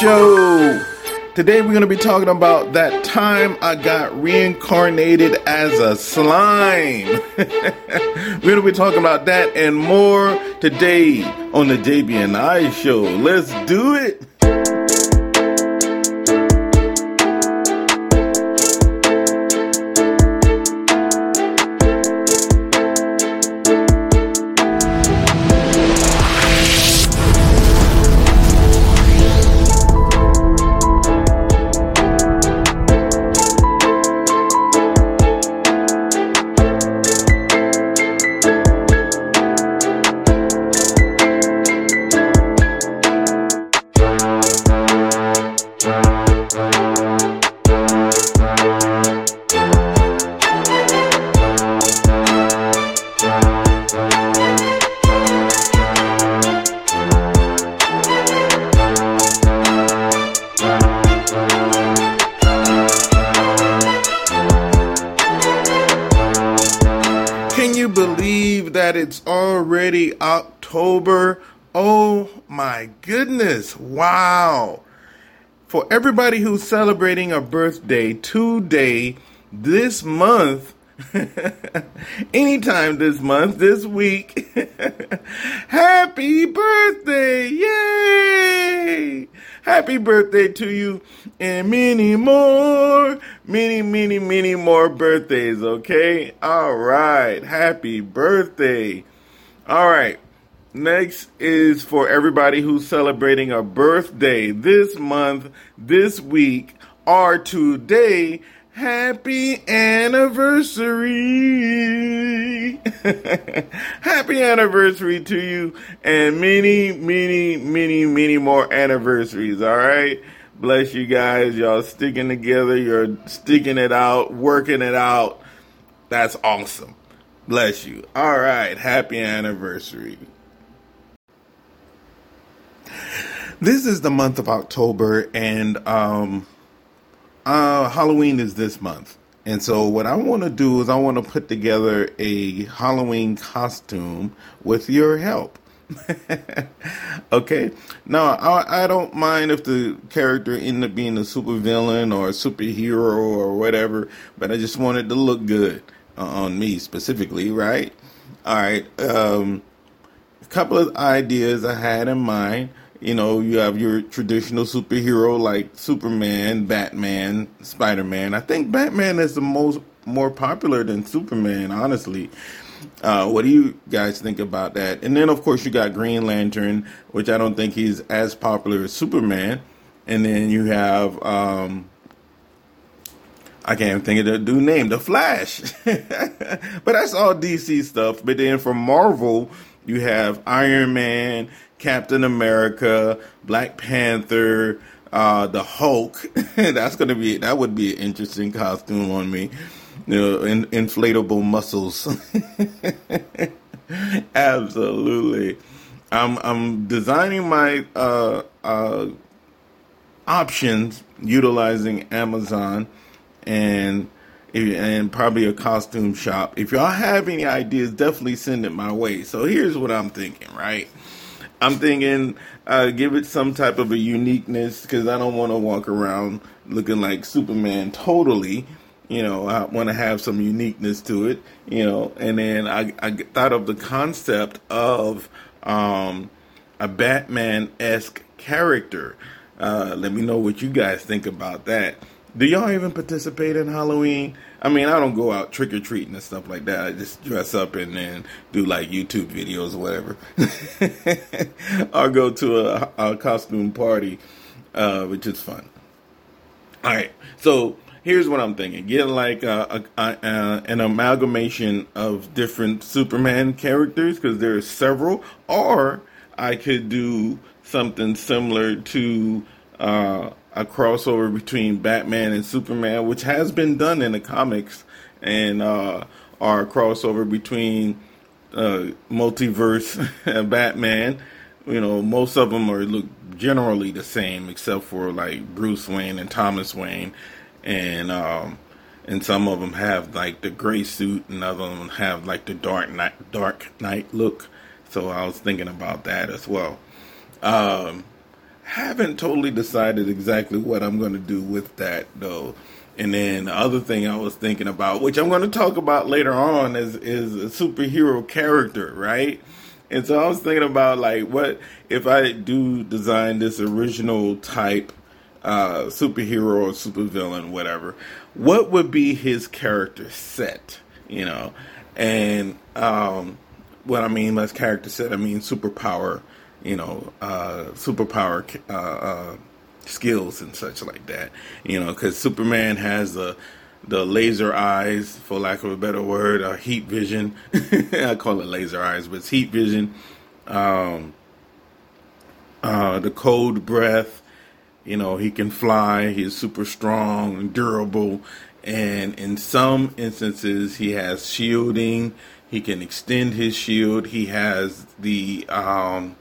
Show. Today we're going to be talking about that time I got reincarnated as a slime. we're going to be talking about that and more today on the JB and I Show. Let's do it. October? Oh my goodness. Wow. For everybody who's celebrating a birthday today, this month, anytime this month, this week, happy birthday! Yay! Happy birthday to you and many more, many, many, many more birthdays, okay? All right. Happy birthday. All right. Next is for everybody who's celebrating a birthday this month, this week, or today. Happy anniversary! Happy anniversary to you and many, many, many, many more anniversaries, alright? Bless you guys. Y'all sticking together. You're sticking it out, working it out. That's awesome. Bless you. Alright. Happy anniversary. This is the month of October and, um, uh, Halloween is this month. And so, what I want to do is, I want to put together a Halloween costume with your help. okay. Now, I, I don't mind if the character end up being a supervillain or a superhero or whatever, but I just want it to look good on me specifically, right? All right. Um, a couple of ideas I had in mind. You know, you have your traditional superhero like Superman, Batman, Spider Man. I think Batman is the most more popular than Superman, honestly. Uh, what do you guys think about that? And then, of course, you got Green Lantern, which I don't think he's as popular as Superman. And then you have, um, I can't think of the dude name, The Flash. but that's all DC stuff. But then from Marvel, you have Iron Man, Captain America, Black Panther, uh, the Hulk. that's gonna be that would be an interesting costume on me. You know, in, inflatable muscles. Absolutely. I'm I'm designing my uh, uh, options utilizing Amazon and and probably a costume shop. If y'all have any ideas, definitely send it my way. So here's what I'm thinking, right? I'm thinking uh, give it some type of a uniqueness because I don't want to walk around looking like Superman totally. You know, I want to have some uniqueness to it. You know, and then I, I thought of the concept of um, a Batman esque character. Uh, let me know what you guys think about that. Do y'all even participate in Halloween? I mean, I don't go out trick or treating and stuff like that. I just dress up and then do like YouTube videos or whatever. I'll go to a, a costume party, uh, which is fun. All right, so here's what I'm thinking: get like a, a, a, an amalgamation of different Superman characters because there are several, or I could do something similar to. Uh, a crossover between Batman and Superman, which has been done in the comics, and uh, our crossover between uh, multiverse Batman. You know, most of them are look generally the same, except for like Bruce Wayne and Thomas Wayne, and um, and some of them have like the gray suit, and other them have like the dark night, dark knight look. So I was thinking about that as well. Um, haven't totally decided exactly what I'm going to do with that though. And then the other thing I was thinking about, which I'm going to talk about later on, is is a superhero character, right? And so I was thinking about like what if I do design this original type uh, superhero or supervillain, whatever, what would be his character set? You know, and um, what I mean by character set, I mean superpower, you know, uh, superpower uh, uh, skills and such like that. You know, because Superman has the the laser eyes, for lack of a better word, or heat vision. I call it laser eyes, but it's heat vision. Um, uh, the cold breath. You know, he can fly. He's super strong and durable. And in some instances, he has shielding. He can extend his shield. He has the, um,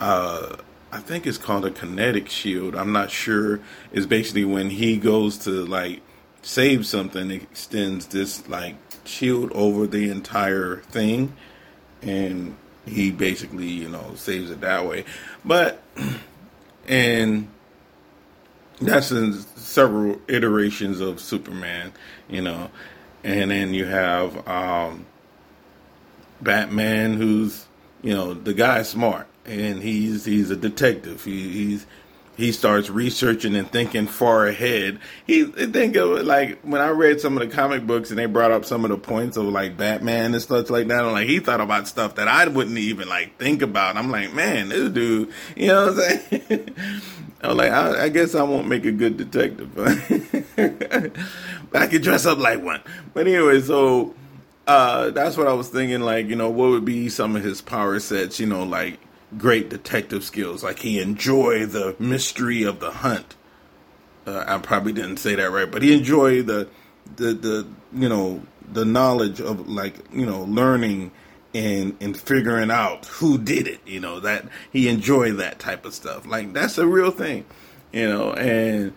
uh, I think it's called a kinetic shield. I'm not sure. It's basically when he goes to like save something, it extends this like shield over the entire thing. And he basically, you know, saves it that way. But, and that's in several iterations of Superman, you know, and then you have um, Batman, who's you know the guy's smart and he's he's a detective. He, he's he starts researching and thinking far ahead. He think of like when I read some of the comic books and they brought up some of the points of like Batman and stuff like that. I'm like he thought about stuff that I wouldn't even like think about. I'm like, man, this dude, you know what I'm saying? I'm like, I, I guess I won't make a good detective, but I could dress up like one. But anyway, so uh, that's what I was thinking. Like, you know, what would be some of his power sets? You know, like great detective skills. Like he enjoy the mystery of the hunt. Uh, I probably didn't say that right, but he enjoyed the the the you know the knowledge of like you know learning and and figuring out who did it. You know that he enjoyed that type of stuff. Like that's a real thing. You know, and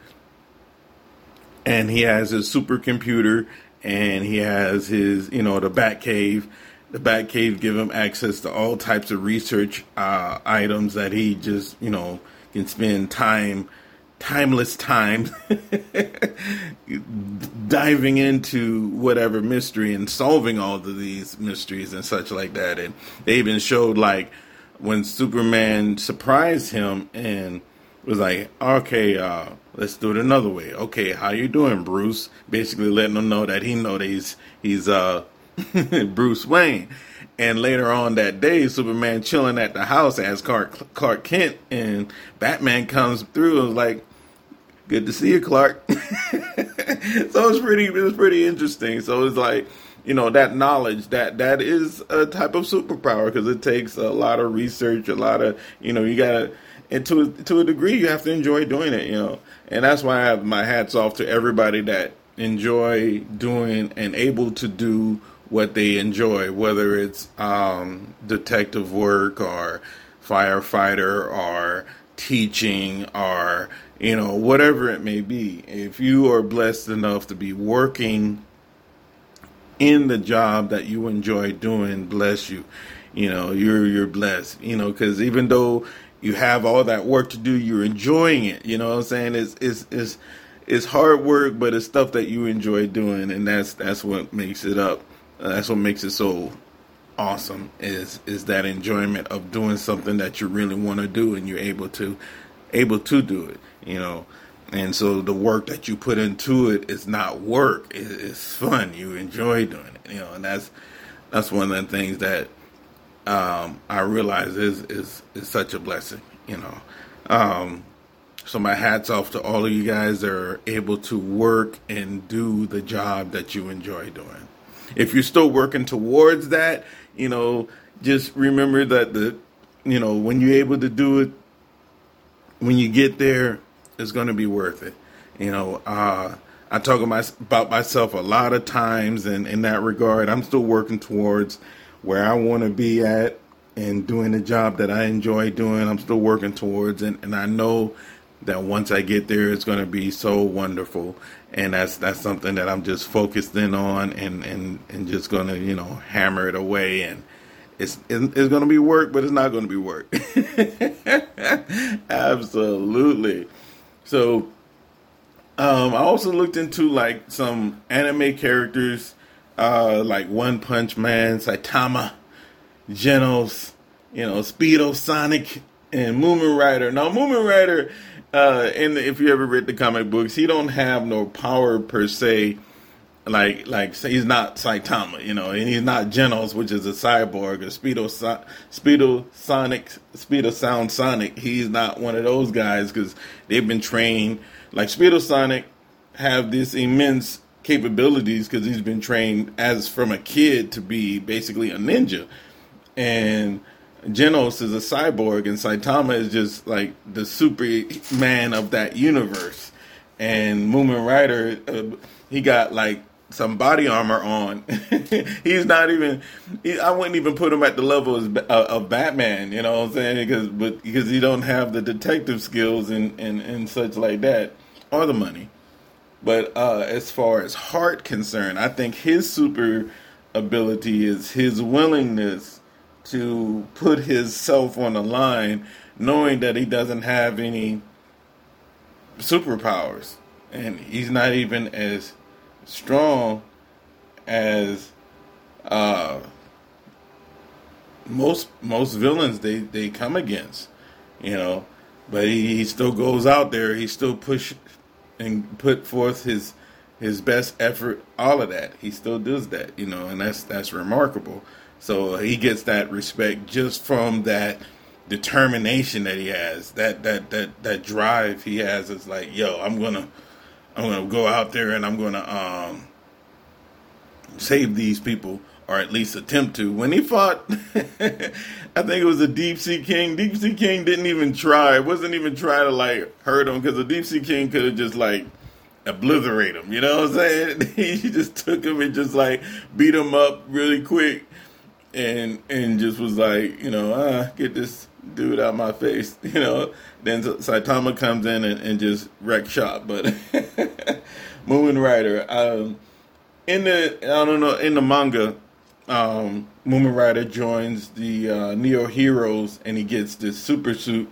and he has his supercomputer and he has his you know the Batcave the Batcave give him access to all types of research uh, items that he just you know can spend time timeless time diving into whatever mystery and solving all of these mysteries and such like that. And they even showed like when superman surprised him and was like okay uh, let's do it another way. Okay how you doing bruce? Basically letting him know that he know that he's he's uh Bruce Wayne. And later on that day, Superman chilling at the house as Clark, Clark Kent, and Batman comes through and was like, "Good to see you, Clark." so it's pretty, it was pretty interesting. So it's like, you know, that knowledge that that is a type of superpower because it takes a lot of research, a lot of, you know, you gotta, and to to a degree, you have to enjoy doing it, you know, and that's why I have my hats off to everybody that enjoy doing and able to do what they enjoy, whether it's um, detective work or firefighter or teaching or you know whatever it may be. If you are blessed enough to be working in the job that you enjoy doing, bless you. You know you're you're blessed. You know because even though you have all that work to do, you're enjoying it. You know what I'm saying? It's it's it's it's hard work, but it's stuff that you enjoy doing, and that's that's what makes it up. Uh, that's what makes it so awesome is is that enjoyment of doing something that you really want to do and you're able to able to do it you know? And so the work that you put into it is not work it's fun you enjoy doing it you know? And that's that's one of the things that um, I realize is is is such a blessing you know? Um, so my hats off to all of you guys that are able to work and do the job that you enjoy doing if you're still working towards that, you know, just remember that the, you know, when you're able to do it, when you get there, it's going to be worth it. You know, uh, I talk about myself a lot of times, and in that regard, I'm still working towards where I want to be at and doing the job that I enjoy doing. I'm still working towards, and, and I know that once I get there, it's going to be so wonderful and that's that's something that I'm just focused in on and and and just gonna you know hammer it away and it's it's going to be work, but it's not going to be work. Absolutely. So, um, I also looked into like some anime characters, uh, like One Punch Man, Saitama, Genos, you know, Speedo, Sonic, and Mumen Rider. Now, Mumen Rider, uh, and if you ever read the comic books, he don't have no power per se like like he's not Saitama, you know, and he's not Genos, which is a cyborg, or Speedo Speedo Sonic, Speedo Sound Sonic. He's not one of those guys because they've been trained. Like Speedo Sonic have this immense capabilities because he's been trained as from a kid to be basically a ninja, and Genos is a cyborg, and Saitama is just like the Superman of that universe, and Mumen Rider. Uh, he got like some body armor on. He's not even. He, I wouldn't even put him at the level of, uh, of Batman. You know what I'm saying? Because but because he don't have the detective skills and, and and such like that, or the money. But uh, as far as heart concerned, I think his super ability is his willingness to put his self on the line, knowing that he doesn't have any superpowers, and he's not even as strong as uh, most most villains they, they come against, you know. But he, he still goes out there. He still push and put forth his his best effort. All of that he still does that, you know, and that's that's remarkable. So he gets that respect just from that determination that he has, that that that that drive he has. Is like, yo, I'm gonna I'm to go out there and I'm to um, save these people, or at least attempt to. When he fought, I think it was a Deep Sea King. Deep Sea King didn't even try. It wasn't even try to like hurt him because the Deep Sea King could have just like obliterate him. You know what I'm saying? he just took him and just like beat him up really quick, and and just was like, you know, ah, get this dude out my face. You know, then Saitama comes in and, and just wreck shop. But Mumen Rider, um, in the I don't know in the manga, um, Mumen Rider joins the uh, Neo Heroes and he gets this super suit,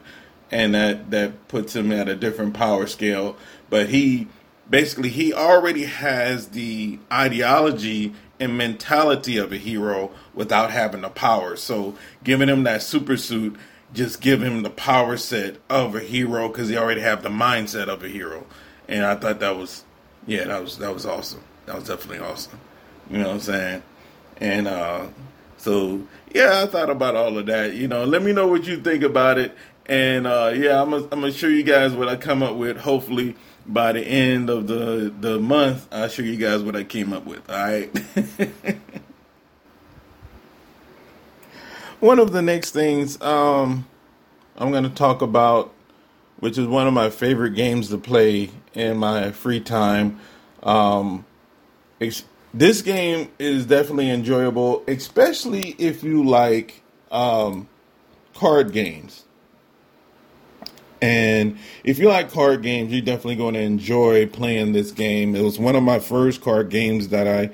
and that that puts him at a different power scale. But he basically he already has the ideology and mentality of a hero without having the power. So giving him that super suit just give him the power set of a hero because he already have the mindset of a hero. And I thought that was, yeah, that was that was awesome. That was definitely awesome. You know what I'm saying? And uh, so yeah, I thought about all of that. You know, let me know what you think about it. And uh, yeah, I'm gonna, I'm gonna show you guys what I come up with. Hopefully by the end of the the month, I'll show you guys what I came up with. All right. one of the next things um, I'm going to talk about, which is one of my favorite games to play in my free time. Um, this game is definitely enjoyable, especially if you like um, card games. And if you like card games, you're definitely going to enjoy playing this game. It was one of my first card games that I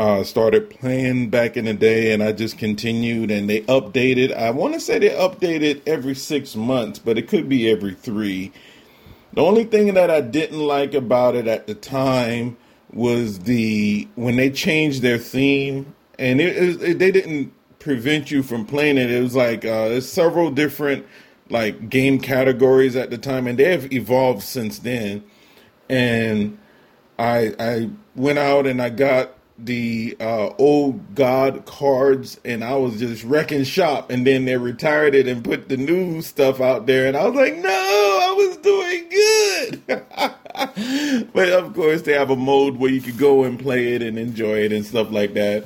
uh, started playing back in the day, and I just continued. And they updated. I want to say they updated every six months, but it could be every three. The only thing that I didn't like about it at the time was the when they changed their theme, and it, it, they didn't prevent you from playing it. It was like uh, there's several different like game categories at the time, and they have evolved since then. And I I went out and I got the uh, old God cards, and I was just wrecking shop. And then they retired it and put the new stuff out there, and I was like, no, I was doing good. but of course, they have a mode where you could go and play it and enjoy it and stuff like that.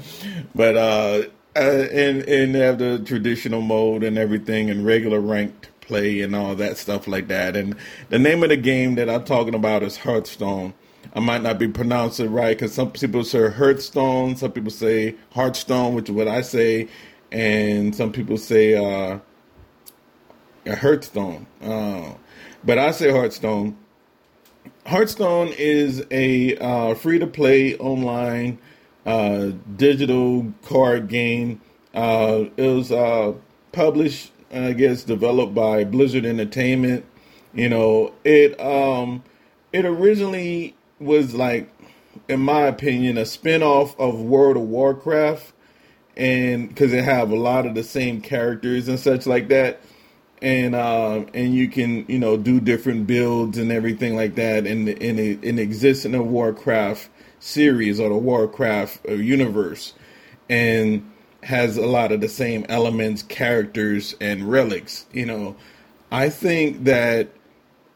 But uh, uh, and and have the traditional mode and everything, and regular ranked play and all that stuff like that. And the name of the game that I'm talking about is Hearthstone. I might not be pronouncing it right because some people say Hearthstone, some people say Hearthstone, which is what I say, and some people say uh, Hearthstone. Uh, but I say Hearthstone. Hearthstone is a uh, free to play online uh, digital card game Uh, it was uh, published, I guess, developed by Blizzard Entertainment. You know, it um, it originally was like, in my opinion, a spinoff of World of Warcraft, and because it have a lot of the same characters and such like that and uh, and you can you know do different builds and everything like that in in a, in exists in a Warcraft series or the Warcraft uh, universe, and has a lot of the same elements, characters, and relics. You know, I think that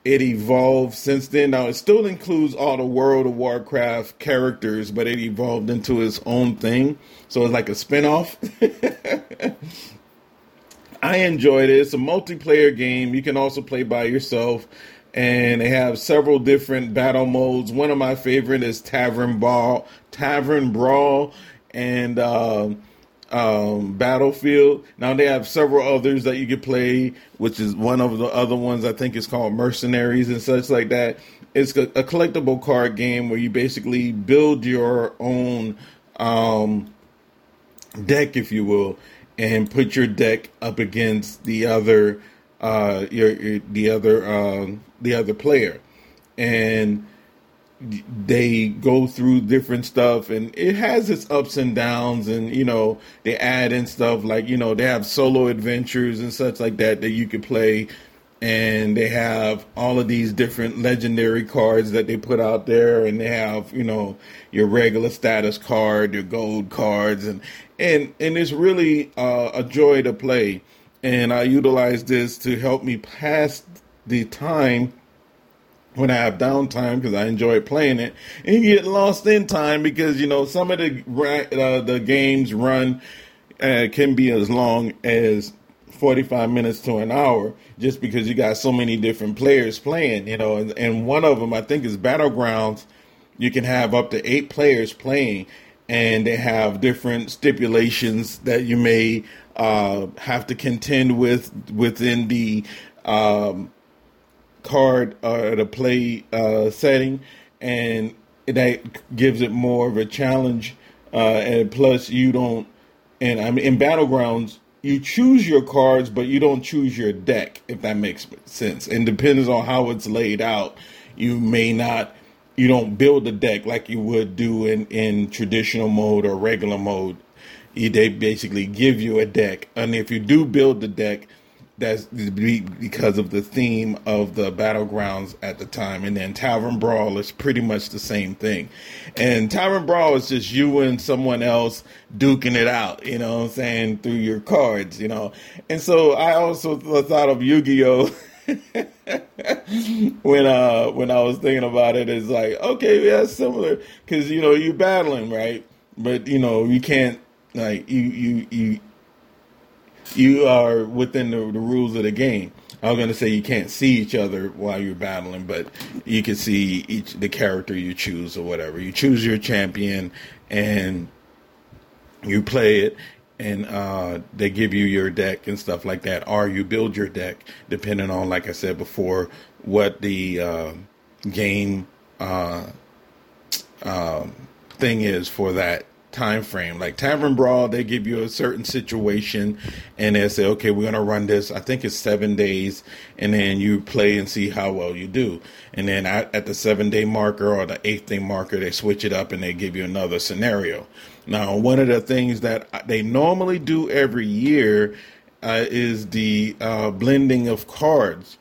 it evolved since then. Now it still includes all the World of Warcraft characters, but it evolved into its own thing. So it's like a spinoff. I enjoyed it. It's a multiplayer game. You can also play by yourself, and they have several different battle modes. One of my favorite is Tavern Ball, Tavern Brawl, and uh, um, Battlefield. Now they have several others that you can play, which is one of the other ones I think is called Mercenaries and such like that. It's a, a collectible card game where you basically build your own um, deck, if you will and put your deck up against the other uh your, your the other um the other player and they go through different stuff and it has its ups and downs and you know they add in stuff like you know they have solo adventures and such like that that you can play and they have all of these different legendary cards that they put out there and they have you know your regular status card your gold cards and and and it's really uh, a joy to play. And I utilize this to help me pass the time when I have downtime because I enjoy playing it, and get lost in time because you know some of the uh, the games run uh, can be as long as 45 minutes to an hour just because you got so many different players playing, you know, and, and one of them I think is Battlegrounds. You can have up to eight players playing, and they have different stipulations that you may uh, have to contend with within the um, card or uh, the play uh, setting, and that gives it more of a challenge. Uh, and plus, you don't. And I'm in battlegrounds, you choose your cards, but you don't choose your deck. If that makes sense, and depends on how it's laid out, you may not you don't build a deck like you would do in, in traditional mode or regular mode. They basically give you a deck, and if you do build the deck, that's because of the theme of the battlegrounds at the time. And then Tavern Brawl is pretty much the same thing. And Tavern Brawl is just you and someone else duking it out, you know what I'm saying, through your cards, you know. And so I also thought of Yu Gi Oh! when uh when I was thinking about it, it's like okay, yeah, similar because you know you're battling right, but you know you can't like you you you you are within the, the rules of the game. I was gonna say you can't see each other while you're battling, but you can see each the character you choose or whatever. You choose your champion and you play it, and uh, they give you your deck and stuff like that, or you build your deck depending on, like I said before, what the uh, game uh, um, thing is for that time frame. Like Tavern Brawl, they give you a certain situation and they say, okay, we're gonna run this. I think it's seven days, and then you play and see how well you do. And then at, at the seven day marker or the eighth day marker, they switch it up and they give you another scenario. Now, one of the things that they normally do every year uh, is the uh, blending of cards.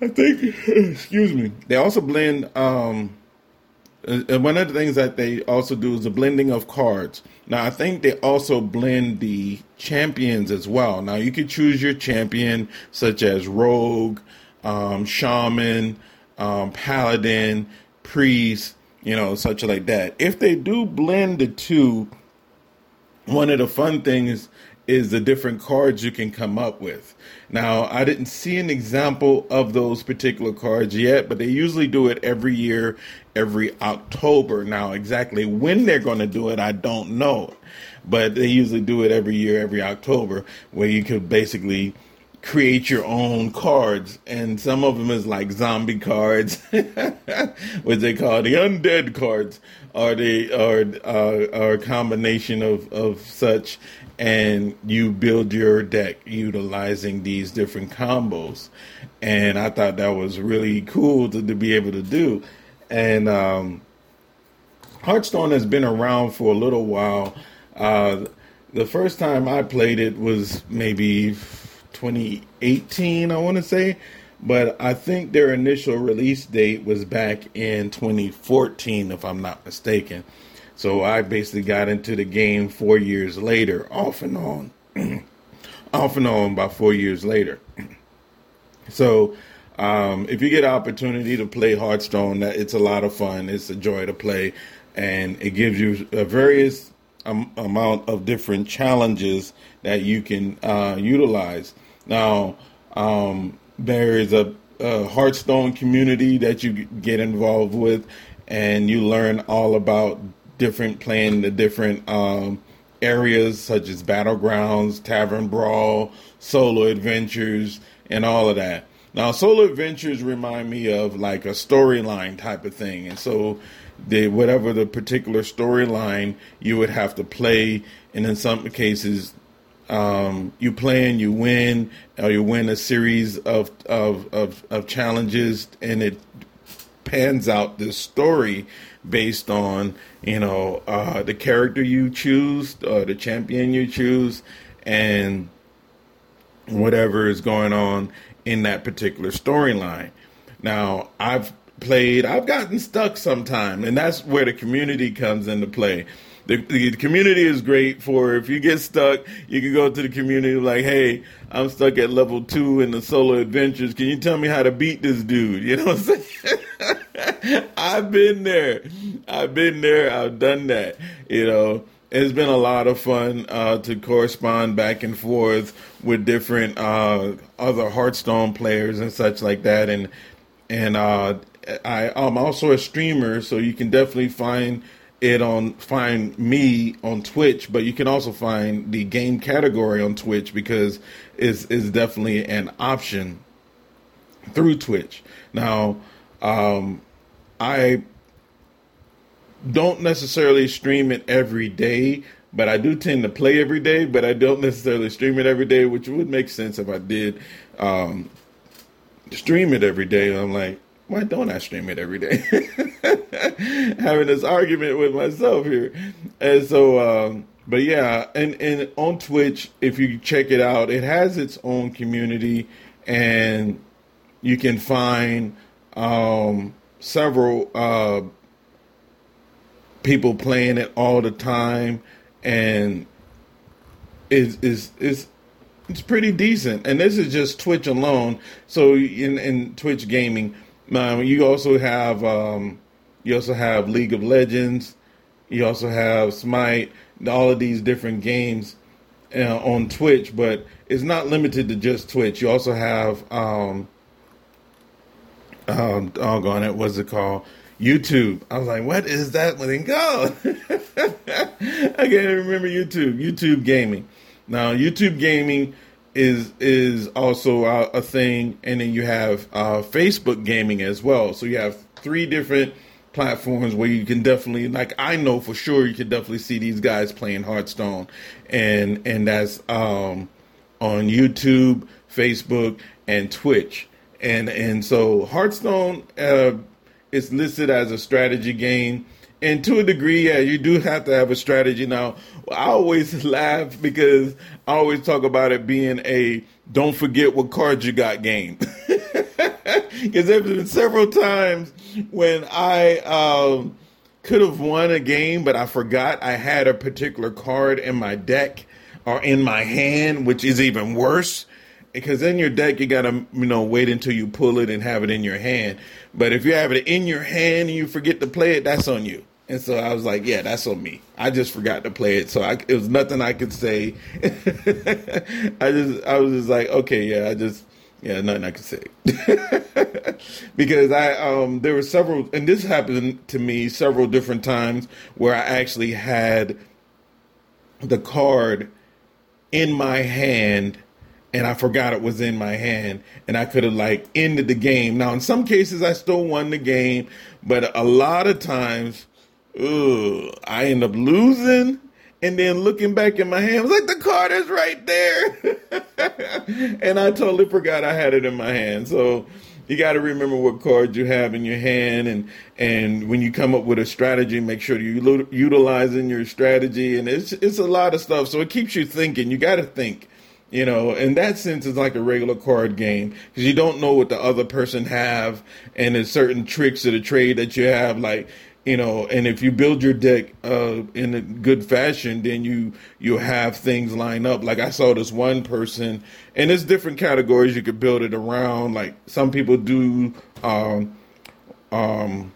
I think, excuse me, they also blend. Um, uh, one of the things that they also do is the blending of cards. Now, I think they also blend the champions as well. Now, you could choose your champion, such as Rogue, um, Shaman, um, Paladin, Priest, you know, such like that. If they do blend the two, one of the fun things is the different cards you can come up with. Now, I didn't see an example of those particular cards yet, but they usually do it every year, every October. Now, exactly when they're going to do it, I don't know. But they usually do it every year, every October, where you could basically create your own cards, and some of them is like zombie cards, what they call the undead cards, or the or uh, a combination of of such, and you build your deck utilizing these different combos, and I thought that was really cool to, to be able to do, and um, Hearthstone has been around for a little while. Uh, the first time I played it was maybe 2018, I want to say, but I think their initial release date was back in 2014, if I'm not mistaken. So I basically got into the game four years later, off and on, off and on about four years later. so um, if you get an opportunity to play Hearthstone, that it's a lot of fun. It's a joy to play, and it gives you a various amount of different challenges that you can uh, utilize. Now, um, there is a, a Hearthstone community that you get involved with, and you learn all about different playing the different um, areas such as battlegrounds, tavern brawl, solo adventures, and all of that. Now, solo adventures remind me of like a storyline type of thing, and so the whatever the particular storyline you would have to play, and in some cases um, you play and you win, or you win a series of, of, of, of challenges, and it pans out this story based on you know uh, the character you choose, or the champion you choose, and whatever is going on in that particular storyline. Now, I've played, I've gotten stuck sometime, and that's where the community comes into play the, the community is great for if you get stuck, you can go to the community like, hey, I'm stuck at level two in the solo adventures. Can you tell me how to beat this dude? You know what I'm saying? I've been there. I've been there. I've done that. You know, it's been a lot of fun uh, to correspond back and forth with different uh, other Hearthstone players and such like that. And and uh, I, I'm also a streamer, so you can definitely find it on find me on Twitch, but you can also find the game category on Twitch because it's is definitely an option through Twitch. Now, um, I don't necessarily stream it every day, but I do tend to play every day. But I don't necessarily stream it every day, which would make sense if I did um, stream it every day. I'm like, why don't I stream it every day? Having this argument with myself here. And so, um, but yeah, and, and on Twitch, if you check it out, it has its own community and you can find um, several uh, people playing it all the time and is is is it's pretty decent and this is just twitch alone so in in twitch gaming now you also have um, you also have League of Legends. You also have Smite. All of these different games uh, on Twitch, but it's not limited to just Twitch. You also have um, um doggone it, what's it called? YouTube. I was like, what is that thing called? I can't even remember YouTube. YouTube gaming. Now, YouTube gaming is is also a, a thing, and then you have uh, Facebook gaming as well. So you have three different platforms where you can definitely like I know for sure you can definitely see these guys playing Hearthstone, and and that's um, on YouTube, Facebook, and Twitch, and and so Hearthstone uh, is listed as a strategy game and to a degree, yeah, you do have to have a strategy. Now, I always laugh because I always talk about it being a don't forget what cards you got game. Because there's been several times when I um, could have won a game, but I forgot I had a particular card in my deck or in my hand, which is even worse. Because in your deck, you gotta you know wait until you pull it and have it in your hand. But if you have it in your hand and you forget to play it, that's on you. And so I was like, yeah, that's on me. I just forgot to play it. So I, it was nothing I could say. I just, I was just like, okay, yeah, I just, yeah, nothing I could say. because I, um, there were several, and this happened to me several different times where I actually had the card in my hand and I forgot it was in my hand and I could have like ended the game. Now in some cases I still won the game, but a lot of times I end up losing and then looking back in my hand, I was like, the card is right there. and I totally forgot I had it in my hand. So you got to remember what cards you have in your hand. And, and when you come up with a strategy, make sure you're utilizing your strategy. And it's, it's a lot of stuff. So it keeps you thinking. You got to think you know in that sense it's like a regular card game because you don't know what the other person have and there's certain tricks of the trade that you have like you know and if you build your deck uh, in a good fashion then you you have things line up. Like i saw this one person and there's different categories you could build it around. Like some people do um um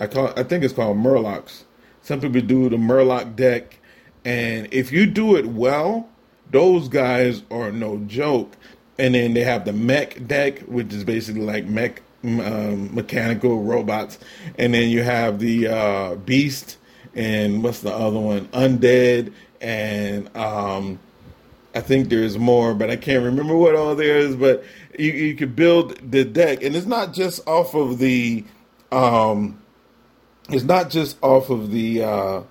i call i think it's called murlocs. Some people do the murloc deck and if you do it well those guys are no joke. And then they have the mech deck which is basically like mech um, mechanical robots, and then you have the uh, beast, and what's the other one? Undead, and um, I think there's more, but I can't remember what all there is. But you you could build the deck, and it's not just off of the, um, it's not just off of the uh,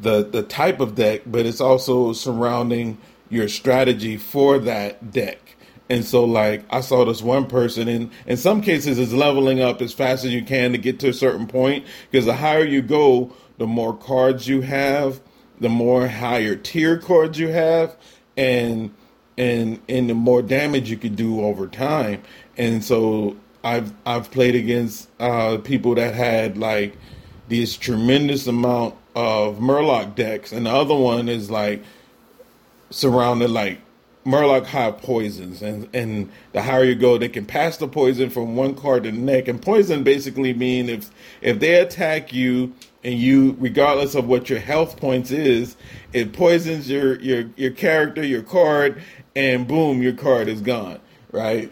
the the type of deck, but it's also surrounding your strategy for that deck. And so, like, I saw this one person, and in some cases, it's leveling up as fast as you can to get to a certain point. Because the higher you go, the more cards you have, the more higher tier cards you have, and and and the more damage you can do over time. And so, I've I've played against uh, people that had like this tremendous amount of Murloc decks, and the other one is like surrounded like Murloc have poisons, and and the higher you go, they can pass the poison from one card to the next. And poison basically mean if if they attack you and you, regardless of what your health points is, it poisons your your your character, your card, and boom, your card is gone, right?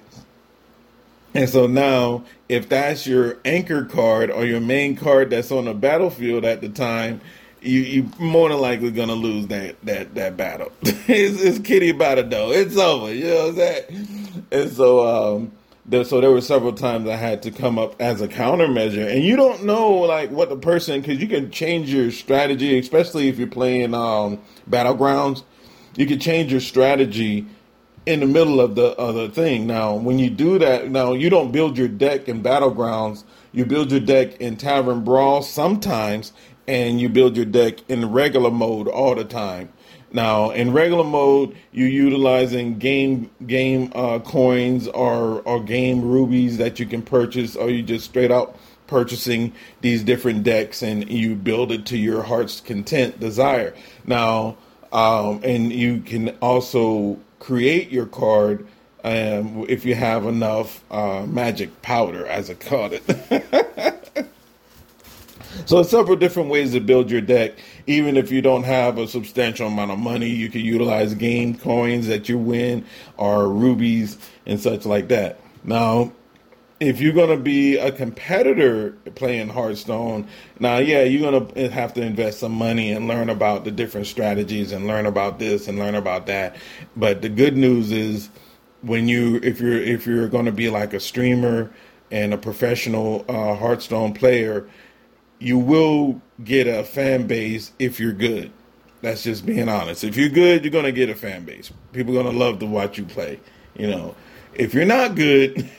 And so now, if that's your anchor card or your main card that's on the battlefield at the time, you you more than likely gonna lose that that that battle. it's, it's kitty about it though. It's over. You know what I'm saying? And so um, there, so there were several times I had to come up as a countermeasure, and you don't know like what the person because you can change your strategy, especially if you're playing um, battlegrounds. You can change your strategy in the middle of the other thing. Now, when you do that, now you don't build your deck in battlegrounds. You build your deck in Tavern Brawl sometimes, and you build your deck in regular mode all the time. Now, in regular mode, you're utilizing game game uh, coins or or game rubies that you can purchase, or you just straight out purchasing these different decks and you build it to your heart's content desire. Now, um, and you can also create your card um, if you have enough uh, magic powder, as I call it. So several different ways to build your deck. Even if you don't have a substantial amount of money, you can utilize game coins that you win or rubies and such like that. Now, if you're going to be a competitor playing Hearthstone, now, yeah, you're going to have to invest some money and learn about the different strategies and learn about this and learn about that. But the good news is when you, if you're, if you're going to be like a streamer and a professional uh, Hearthstone player, you will get a fan base if you're good. That's just being honest. If you're good, you're going to get a fan base. People are going to love to watch you play. You know, if you're not good,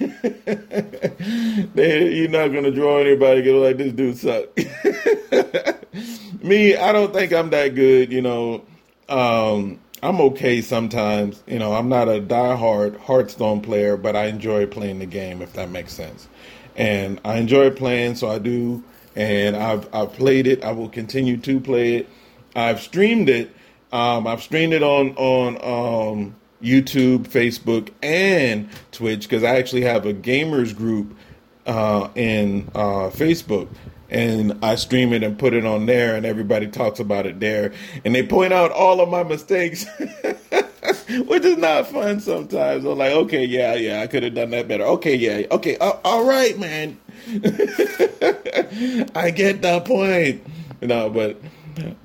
you're not going to draw anybody. Get like this dude suck. Me, I don't think I'm that good. You know, um, I'm okay sometimes. You know, I'm not a die-hard Hearthstone player, but I enjoy playing the game. If that makes sense, and I enjoy playing, so I do and I've I've played it. I will continue to play it. I've streamed it. Um, I've streamed it on on um, YouTube, Facebook, and Twitch because I actually have a gamers group uh, in uh, Facebook, and I stream it and put it on there, and everybody talks about it there, and they point out all of my mistakes. Which is not fun sometimes. I'm like, okay, yeah, yeah, I could have done that better. Okay, yeah, okay, uh, all right, man. I get that point. Know, but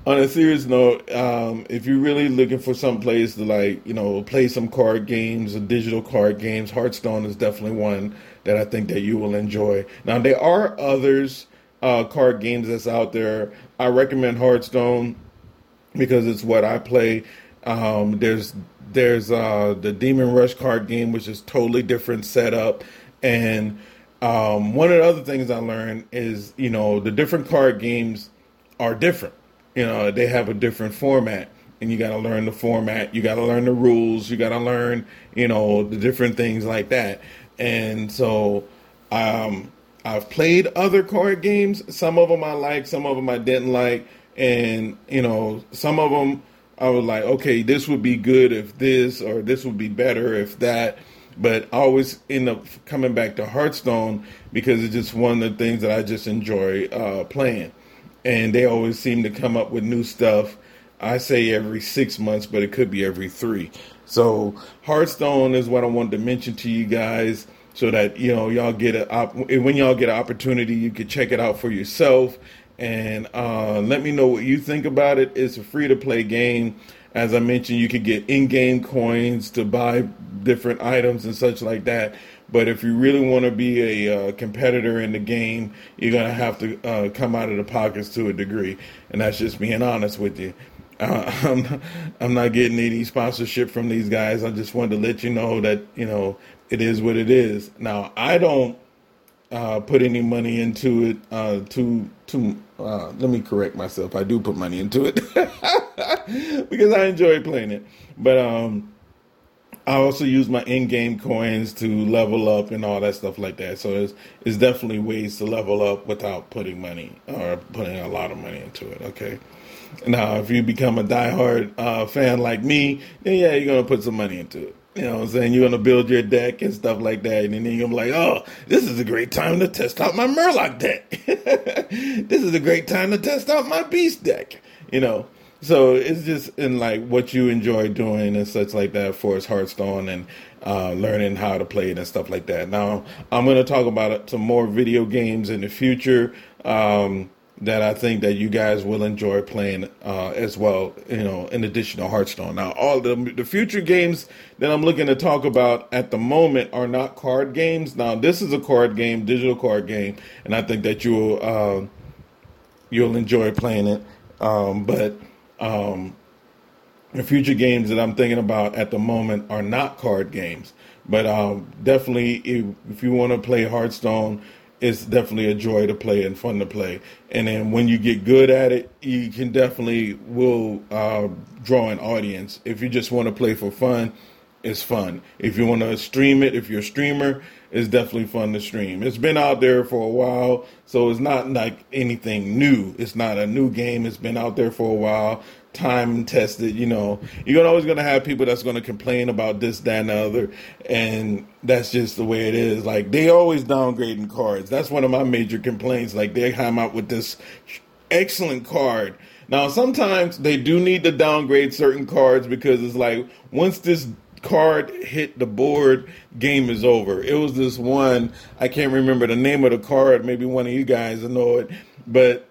on a serious note, um, if you're really looking for some place to like, you know, play some card games digital card games, Hearthstone is definitely one that I think that you will enjoy. Now there are others uh, card games that's out there. I recommend Hearthstone because it's what I play. Um, there's there's uh, the Demon Rush card game, which is totally different setup, and um, one of the other things I learned is you know the different card games are different. You know they have a different format, and you got to learn the format. You got to learn the rules. You got to learn you know the different things like that. And so um, I've played other card games. Some of them I like, some of them I didn't like, and you know some of them I was like, okay, this would be good if this, or this would be better if that. But I always end up coming back to Hearthstone because it's just one of the things that I just enjoy uh, playing. And they always seem to come up with new stuff. I say every six months, but it could be every three. So Hearthstone is what I wanted to mention to you guys so that you know y'all get a op- when y'all get an opportunity you can check it out for yourself and uh, let me know what you think about it. It's a free to play game. As I mentioned, you can get in game coins to buy different items and such like that. But if you really want to be a uh, competitor in the game, you're going to have to uh, come out of the pockets to a degree. And that's just being honest with you. Uh, I'm, not, I'm not getting any sponsorship from these guys. I just wanted to let you know that, you know, it is what it is. Now, I don't uh, put any money into it. Uh, to to uh, let me correct myself. I do put money into it because I enjoy playing it. But um, I also use my in-game coins to level up and all that stuff like that. So it's it's definitely ways to level up without putting money or putting a lot of money into it. Okay. Now, if you become a diehard uh, fan like me, then yeah, you're gonna put some money into it. You know what I'm saying? You're gonna build your deck and stuff like that, and then you're gonna like, oh, this is a great time to test out my Murloc deck. this is a great time to test out my Beast deck. You know. So it's just in like what you enjoy doing and such like that for his Hearthstone and uh, learning how to play it and stuff like that. Now I'm to talk about some more video games in the future. Um, that I think that you guys will enjoy playing uh, as well. You know, in addition to Hearthstone. Now, all the the future games that I'm looking to talk about at the moment are not card games. Now, this is a card game, digital card game, and I think that you'll uh, you'll enjoy playing it. Um, but um, the future games that I'm thinking about at the moment are not card games. But um, definitely, if, if you want to play Hearthstone it's definitely a joy to play and fun to play. And then when you get good at it, you can definitely will uh, draw an audience. If you just want to play for fun, it's fun. If you want to stream it, if you're a streamer, it's definitely fun to stream. It's been out there for a while, so it's not like anything new. It's not a new game. It's been out there for a while time tested. You know, you're always going to have people that's going to complain about this, that, and the other, and that's just the way it is. Like they always downgrading cards. That's one of my major complaints. Like they come out with this excellent card. Now sometimes they do need to downgrade certain cards because it's like once this card hit the board, game is over. It was this one, I can't remember the name of the card, maybe one of you guys know it, but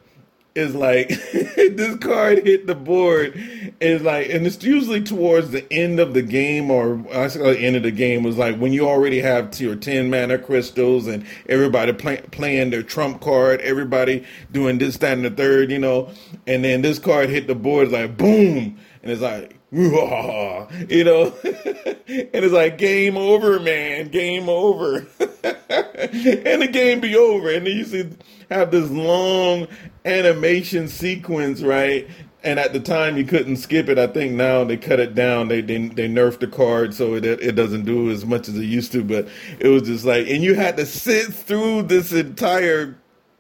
is like this card hit the board. Is like and it's usually towards the end of the game or I say the end of the game was like when you already have your 10 mana crystals and everybody play, playing their trump card everybody doing this that and the third you know? And then this card hit the board like boom! And it's like you know? And it's like game over man. Game over. And the game be over. And then you see have this long animation sequence, right? And at the time you couldn't skip it. I think now they cut it down. They they, they nerfed the card so it it doesn't do as much as it used to. But it was just like, and you had to sit through this entire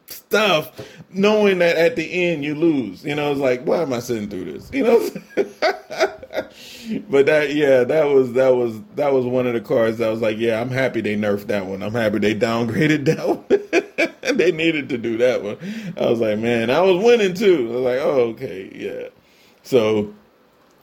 stuff knowing that at the end you lose. You know, it's like, why am I sitting through this? You know. but that yeah, that was that was that was one of the cards that was like, yeah, I'm happy they nerfed that one. I'm happy they downgraded that one. they needed to do that one. I was like, man, I was winning too. I was like, oh okay, yeah. So,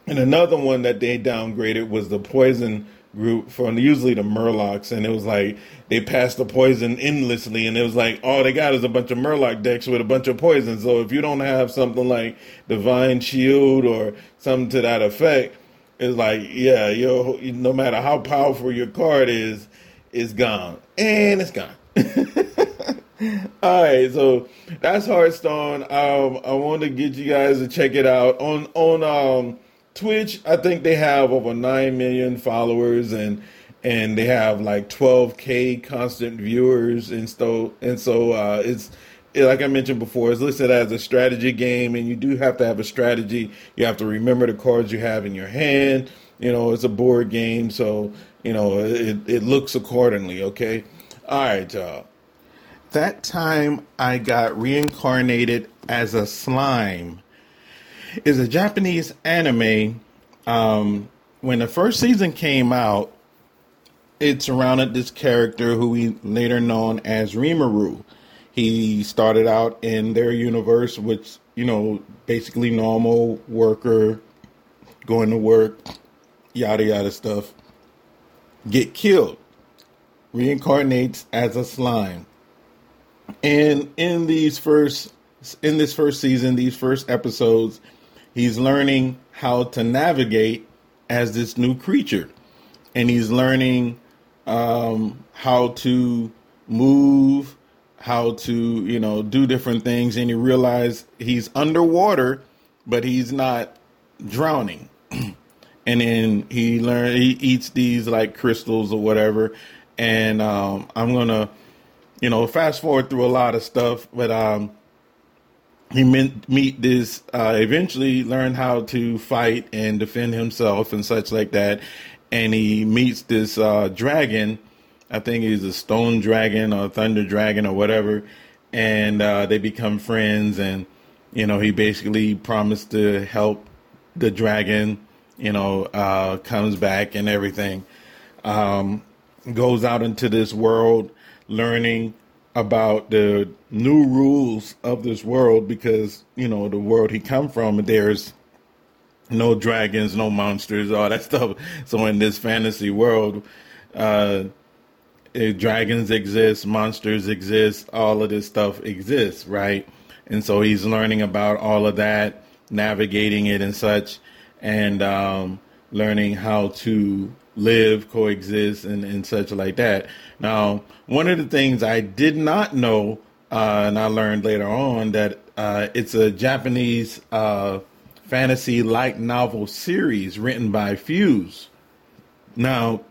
and another one that they downgraded was the poison group from usually the Murlocs, and it was like they passed the poison endlessly, and it was like all they got is a bunch of Murloc decks with a bunch of poison. So if you don't have something like Divine Shield or something to that effect, it's like yeah, yo, no matter how powerful your card is, it's gone, and it's gone. All right, so that's Hearthstone. Um, I want to get you guys to check it out on on um, Twitch. I think they have over nine million followers, and and they have like 12k constant viewers, and so and so uh, it's like I mentioned before, it's listed as a strategy game, and you do have to have a strategy. You have to remember the cards you have in your hand. You know, it's a board game, so you know it, it looks accordingly. Okay, all right, y'all that time I got reincarnated as a slime is a Japanese anime. Um, when the first season came out, it surrounded this character who we later known as Rimuru. He started out in their universe, which you know, basically normal worker, going to work, yada yada stuff. Get killed, reincarnates as a slime and in these first in this first season, these first episodes, he's learning how to navigate as this new creature, and he's learning um, how to move, how to you know do different things, and he realized he's underwater, but he's not drowning. and then he learn he eats these like crystals or whatever, and um, I'm gonna you know, fast forward through a lot of stuff, but um, he meet, meet this, uh, eventually learn how to fight and defend himself and such like that. And he meets this uh, dragon. I think he's a stone dragon or thunder dragon or whatever. And uh, they become friends. And, you know, he basically promised to help the dragon, you know, uh, comes back and everything. Um, goes out into this world learning about the new rules of this world because you know the world he come from there's no dragons no monsters all that stuff. So in this fantasy world uh eh, dragons exist monsters exist all of this stuff exists right? And so he's learning about all of that navigating it and such and um learning how to live, coexist, and, and such like that. Now, one of the things I did not know, uh, and I learned later on that uh, it's a Japanese uh, fantasy light novel series written by Fuse. Now,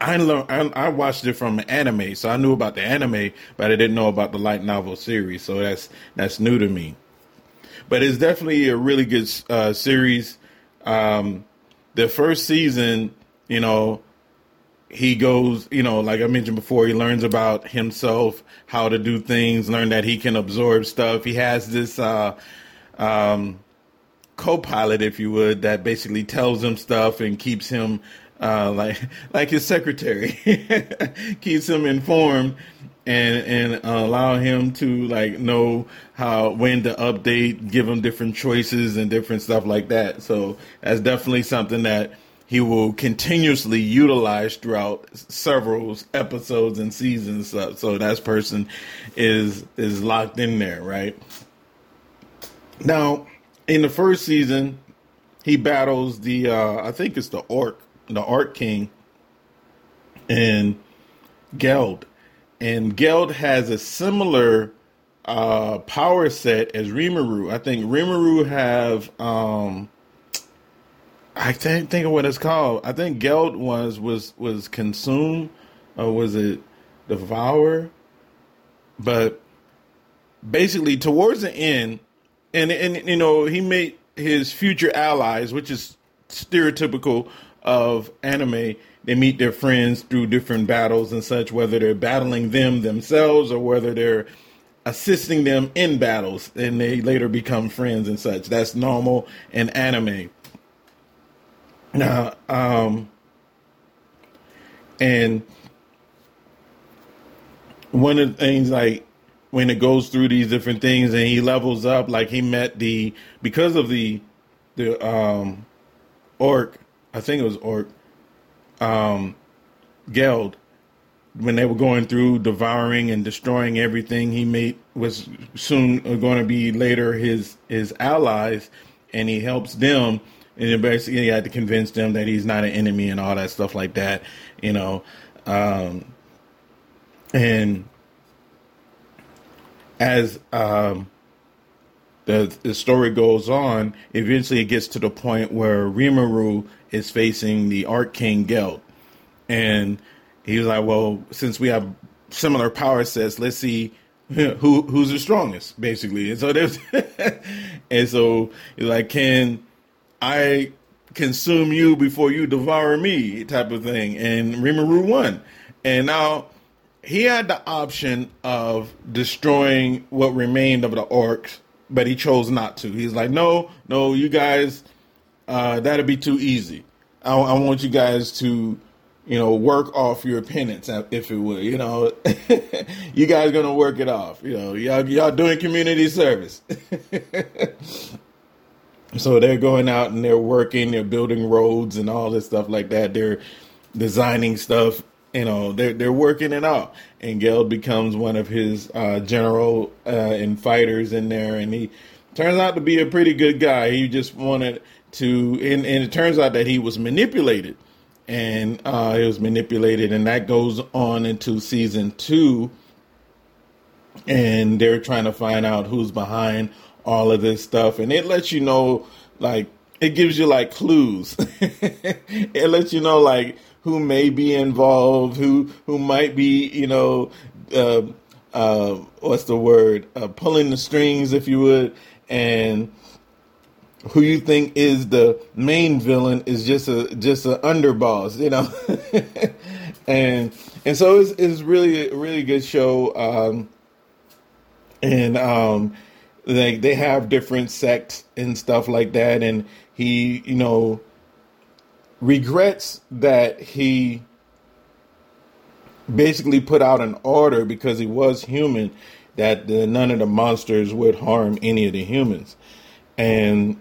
I learned I, watched it from anime, so I knew about the anime, but I didn't know about the light novel series. So that's that's new to me. But it's definitely a really good uh, series. Um, the first season you know, he goes, you know, like I mentioned before, he learns about himself, how to do things, learn that he can absorb stuff. He has this uh, um, co-pilot, if you would, that basically tells him stuff and keeps him uh, like like his secretary, keeps him informed and and allow him to like know how when to update, give him different choices and different stuff like that. So that's definitely something that he will continuously utilize throughout several episodes and seasons. So, so that person is is locked in there, right? Now, in the first season, he battles the uh, I think it's the orc, the orc king, and Geld, and Geld has a similar uh, power set as Rimuru. I think Rimuru have um, I can't think of what it's called. I think Geld was was was consume, or was it devour? But basically, towards the end, and and you know, he made his future allies, which is stereotypical of anime. They meet their friends through different battles and such, whether they're battling them themselves or whether they're assisting them in battles, and they later become friends and such. That's normal in anime. Now, um, and one of the things like when it goes through these different things and he levels up, like he met the because of the the um orc, I think it was orc. um, Geld when they were going through devouring and destroying everything he made was soon going to be later his his allies and he helps them and basically he had to convince them that he's not an enemy and all that stuff like that you know um, and as um, the the story goes on eventually it gets to the point where Rimuru is facing the Orc King Geld and he was like, well, since we have similar power sets, let's see who who's the strongest, basically. And so there's, and so he's like, can I consume you before you devour me, type of thing. And Rimuru won, and now he had the option of destroying what remained of the orcs, but he chose not to. He's like, no, no, you guys, uh, that'd be too easy. I, I want you guys to you know, work off your penance, if it will. You know, you guys gonna work it off. You know, y'all y'all doing community service. so they're going out and they're working, they're building roads and all this stuff like that. They're designing stuff. You know, they're they're working it out. And Geld becomes one of his uh, general uh, and fighters in there, and he turns out to be a pretty good guy. He just wanted to, and, and it turns out that he was manipulated and uh, it was manipulated, and that goes on into season two. And they're trying to find out who's behind all of this stuff, and it lets you know, like, it gives you like clues. it lets you know, like, who may be involved, who who might be, you know, uh, uh, what's the word, uh, pulling the strings, if you would, and who you think is the main villain is just a just an underboss, you know. and and so it's, it's really a really good show. Um, and um, they they have different sects and stuff like that. And he, you know, regrets that he basically put out an order because he was human that the, none of the monsters would harm any of the humans. And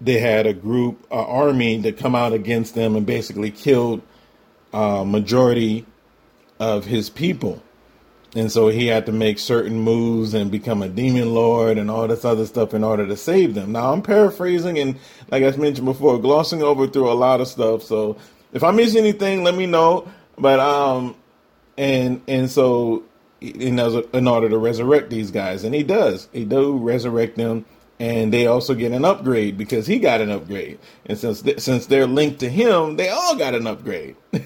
they had a group, an army that come out against them and basically killed a majority of his people. And so he had to make certain moves and become a demon lord and all this other stuff in order to save them. Now I'm paraphrasing and, like I mentioned before, glossing over through a lot of stuff. So if I miss anything, let me know. But um, and and so in, in order to resurrect these guys, and he does, he do resurrect them and they also get an upgrade because he got an upgrade. And since th- since they're linked to him, they all got an upgrade. and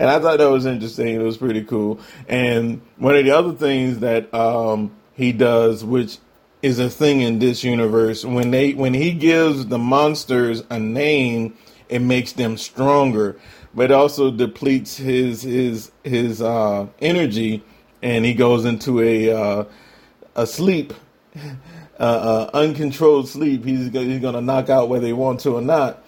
I thought that was interesting. It was pretty cool. And one of the other things that um, he does, which is a thing in this universe, when they when he gives the monsters a name, it makes them stronger, but it also depletes his his his uh, energy, and he goes into a uh, a sleep uh, uh, uncontrolled sleep. He's he's gonna knock out whether he wants to or not.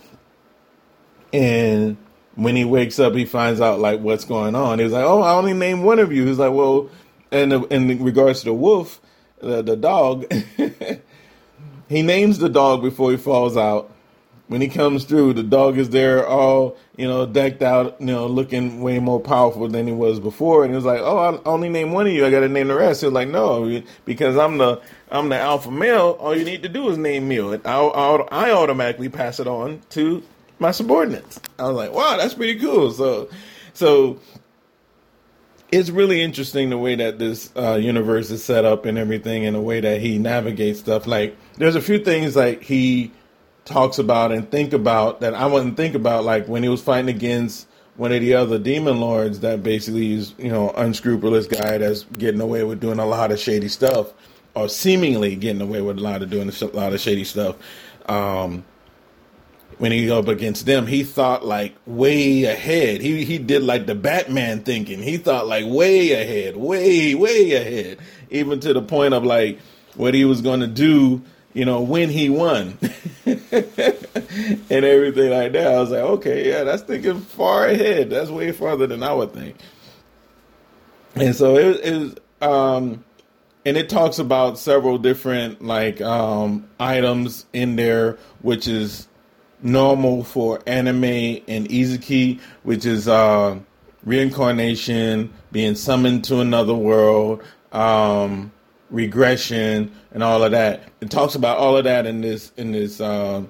And when he wakes up, he finds out like what's going on. He's like, "Oh, I only named one of you." He's like, "Well," and in regards to the wolf, the, the dog, he names the dog before he falls out. When he comes through, the dog is there, all you know, decked out, you know, looking way more powerful than he was before. And he was like, "Oh, I only name one of you. I got to name the rest." He was like, "No, because I'm the I'm the alpha male. All you need to do is name me. I, I, I automatically pass it on to my subordinates. I was like, wow, that's pretty cool. So, so it's really interesting the way that this uh, universe is set up and everything, and the way that he navigates stuff. Like, there's a few things like he talks about and think about that I wouldn't think about, like when he was fighting against one of the other demon lords that basically is, you know, unscrupulous guy that's getting away with doing a lot of shady stuff or seemingly getting away with a lot of doing a lot of shady stuff. Um, when he up against them, he thought like way ahead. He he did like the Batman thinking. He thought like way ahead, way way ahead, even to the point of like what he was going to do. You know, when he won and everything like that. I was like, okay, yeah, that's thinking far ahead. That's way farther than I would think. And so it, it. Um, and it talks about several different like um, items in there, which is normal for anime and isekai, which is uh, reincarnation, being summoned to another world, um, regression, and all of that. It talks about all of that in this in this uh,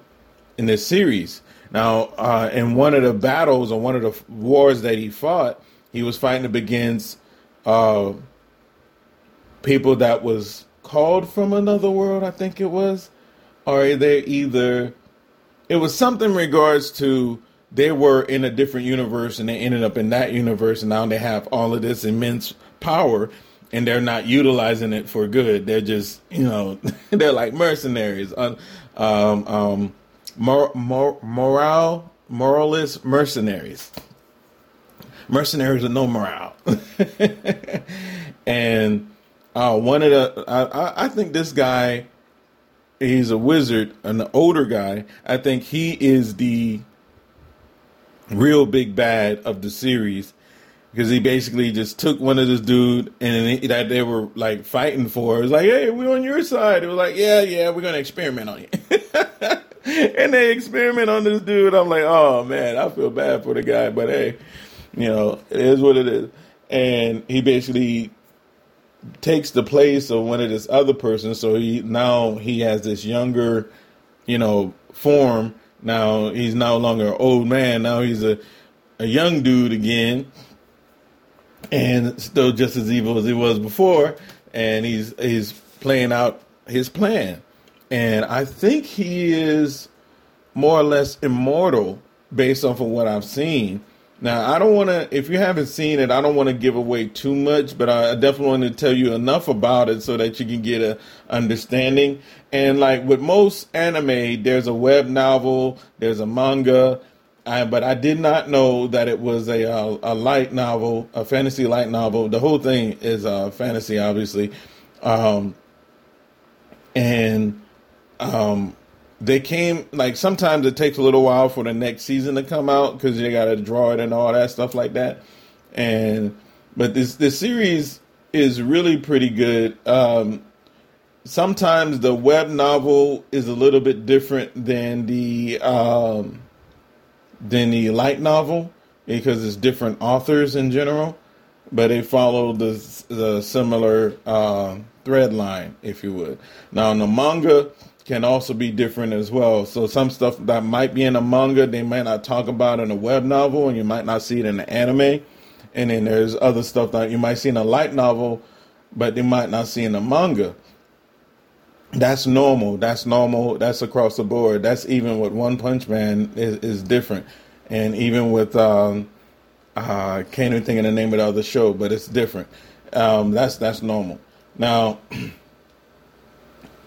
in this series. Now, uh, in one of the battles or one of the wars that he fought, he was fighting against uh, people that was called from another world. I think it was, or they either it was something in regards to they were in a different universe and they ended up in that universe and now they have all of this immense power and they're not utilizing it for good. They're just, you know, they're like mercenaries. Um, um, mor- mor- moral, moralist mercenaries. Mercenaries with no morale. and uh, one of the, I, I think this guy he's a wizard, an older guy. I think he is the real big bad of the series because he basically just took one of this dude and that they were like fighting for. It was like, hey, we're on your side. It was like, yeah, yeah, we're gonna experiment on you. and they experiment on this dude. I'm like, oh man, I feel bad for the guy, but hey, you know, it is what it is. And he basically takes the place of one of this other person. So he now he has this younger, you know, form. Now he's no longer an old man. Now he's a a young dude again, and still just as evil as he was before. And he's he's playing out his plan. And I think he is more or less immortal based off of what I've seen. Now, I don't want to, if you haven't seen it, I don't want to give away too much, but I definitely want to tell you enough about it so that you can get a understanding. And like with most anime, there's a web novel, there's a manga, I, but I did not know that it was a, a, a light novel, a fantasy light novel. The whole thing is a fantasy, obviously, um, and um, they came like sometimes it takes a little while for the next season to come out because you got to draw it and all that stuff like that. And but this this series is really pretty good. Um, sometimes the web novel is a little bit different than the um, than the light novel because it's different authors in general, but they follow the the similar uh, thread line, if you would. Now in the manga can also be different as well. So some stuff that might be in a manga, they might not talk about in a web novel, and you might not see it in the anime. And then there's other stuff that you might see in a light novel, but they might not see in a manga. That's normal. That's normal. That's across the board. That's even with One Punch Man is, is different, and even with um, uh, can't even think of the name of the other show, but it's different. Um, that's that's normal. Now.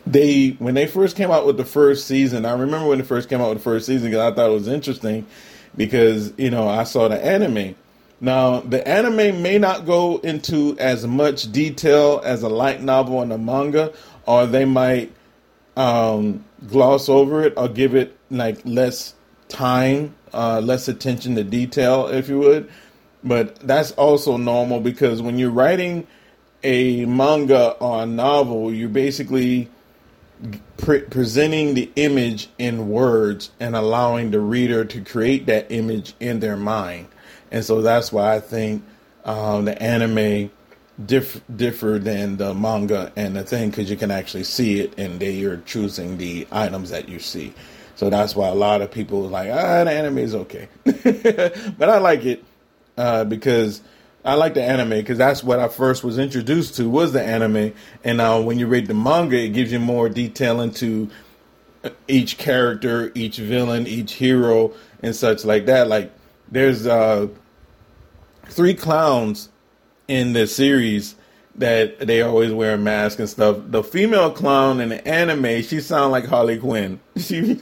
they when they first came out with the first season, I remember when they first came out with the first season because I thought it was interesting because you know I saw the anime. Now the anime may not go into as much detail as a light novel and a manga, or they might um, gloss over it or give it like less time, uh, less attention to detail, if you would. But that's also normal because when you're writing a manga or a novel, you're basically pre- presenting the image in words and allowing the reader to create that image in their mind. And so that's why I think um, the anime diff- differ than the manga and the thing because you can actually see it and they are choosing the items that you see. So that's why a lot of people like, ah, the anime is okay. but I like it uh, because I like the anime because that's what I first was introduced to was the anime. And now when you read the manga, it gives you more detail into each character, each villain, each hero, and such like that. Like there's uh, three clowns in the series that they always wear a mask and stuff. The female clown in the anime, she sounds like Harley Quinn. She,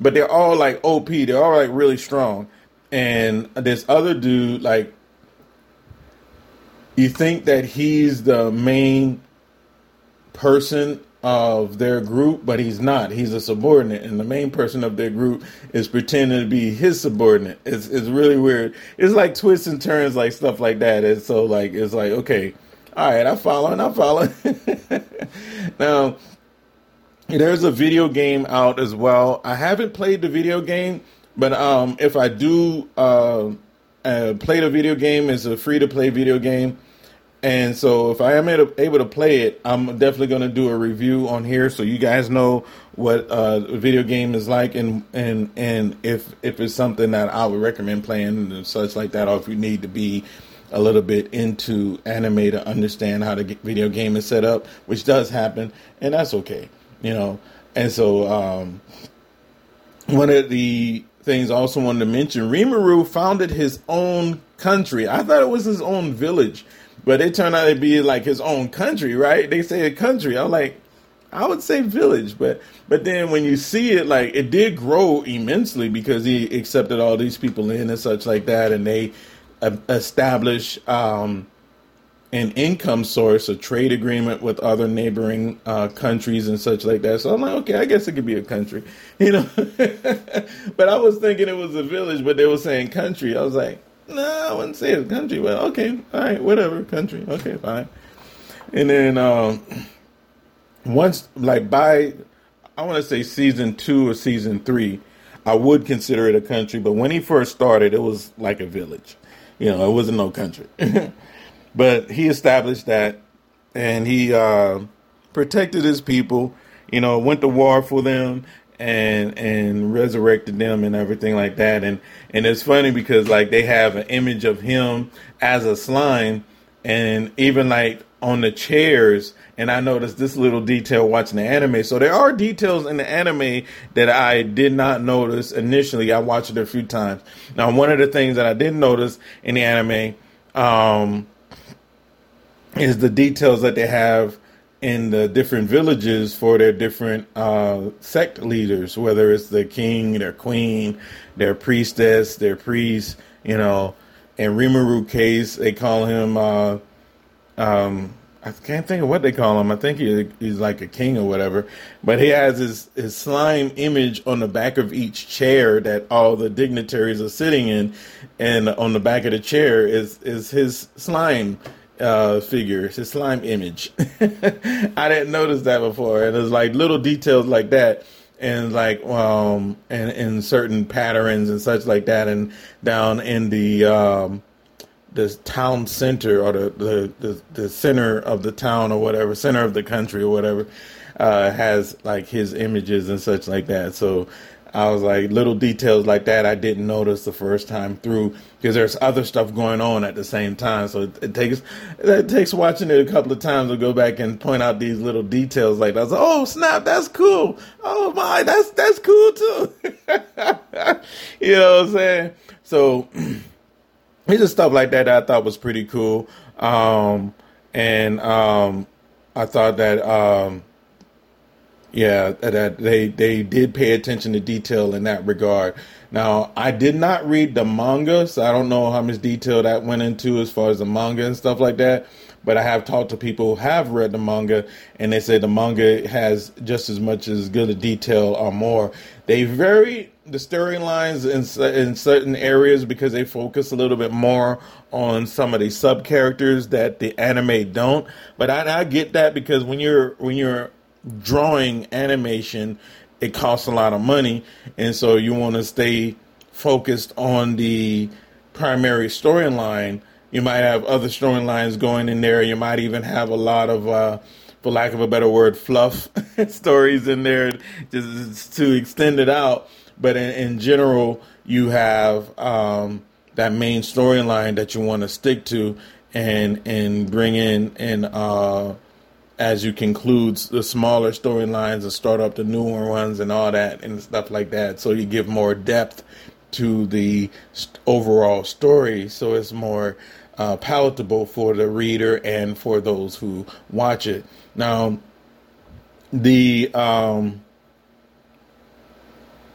but they're all like OP. They're all like really strong. And this other dude, like you think that he's the main person of their group, but he's not. He's a subordinate, and the main person of their group is pretending to be his subordinate. It's it's really weird. It's like twists and turns, like stuff like that. And so like it's like okay, all right, I'm following, I'm following. now, there's a video game out as well. I haven't played the video game, but um, if I do uh, uh, play the video game, it's a free to play video game. And so, if I am able to play it, I'm definitely going to do a review on here, so you guys know what uh, a video game is like, and and and if if it's something that I would recommend playing and such like that, or if you need to be a little bit into anime to understand how the video game is set up, which does happen, and that's okay, you know. And so, um, one of the things I also wanted to mention, Rimuru founded his own country. I thought it was his own village but it turned out to be like his own country, right? They say a country. I'm like, I would say village, but but then when you see it, like it did grow immensely because he accepted all these people in and such like that, and they uh, establish um, an income source, a trade agreement with other neighboring uh, countries and such like that. So I'm like, okay, I guess it could be a country, you know. but I was thinking it was a village, but they were saying country. I was like, no, I wouldn't say it's a country, but okay, all right, whatever, country, okay, fine. And then um, once, like by, I want to say season two or season three, I would consider it a country. But when he first started, it was like a village. You know, it wasn't no country. but he established that, and he uh, protected his people. You know, went to war for them, and and resurrected them and everything like that and and it's funny because like they have an image of him as a slime and even like on the chairs and I noticed this little detail watching the anime. So there are details in the anime that I did not notice initially. I watched it a few times. Now one of the things that I did notice in the anime um, is the details that they have in the different villages for their different uh, sect leaders, whether it's the king, their queen, their priestess, their priest, you know. In Rimuru case, they call him, uh, um, I can't think of what they call him. I think he, he's like a king or whatever. But he has his, his slime image on the back of each chair that all the dignitaries are sitting in. And on the back of the chair is, is his slime uh, figure, it's his slime image. I didn't notice that before, and there's like little details like that, and like um, and in certain patterns and such like that, and down in the um, the town center or the, the the the center of the town or whatever, center of the country or whatever, uh, has like his images and such like that. So I was like little details like that I didn't notice the first time through because there's other stuff going on at the same time. So it, it, takes it takes watching it a couple of times to go back and point out these little details like that. Oh snap, that's cool. Oh my, that's that's cool too. you know what I'm saying? So it's just stuff like that, that I thought was pretty cool. Um, and um, I thought that um, yeah, that they they did pay attention to detail in that regard. Now, I did not read the manga, so I don't know how much detail that went into as far as the manga and stuff like that. But I have talked to people who have read the manga, and they say the manga has just as much as good a detail or more. They vary the storylines in in certain areas because they focus a little bit more on some of the sub characters that the anime don't. But I, I get that because when you're when you're drawing animation, it costs a lot of money, and so you want to stay focused on the primary storyline. You might have other storylines going in there. You might even have a lot of, uh, for lack of a better word, fluff stories in there just to extend it out. But in, in general, you have um, that main storyline that you want to stick to and and bring in and uh, as you conclude the smaller storylines and start up the newer ones and all that and stuff like that. So you give more depth to the overall story, so it's more uh, palatable for the reader and for those who watch it. Now, the um,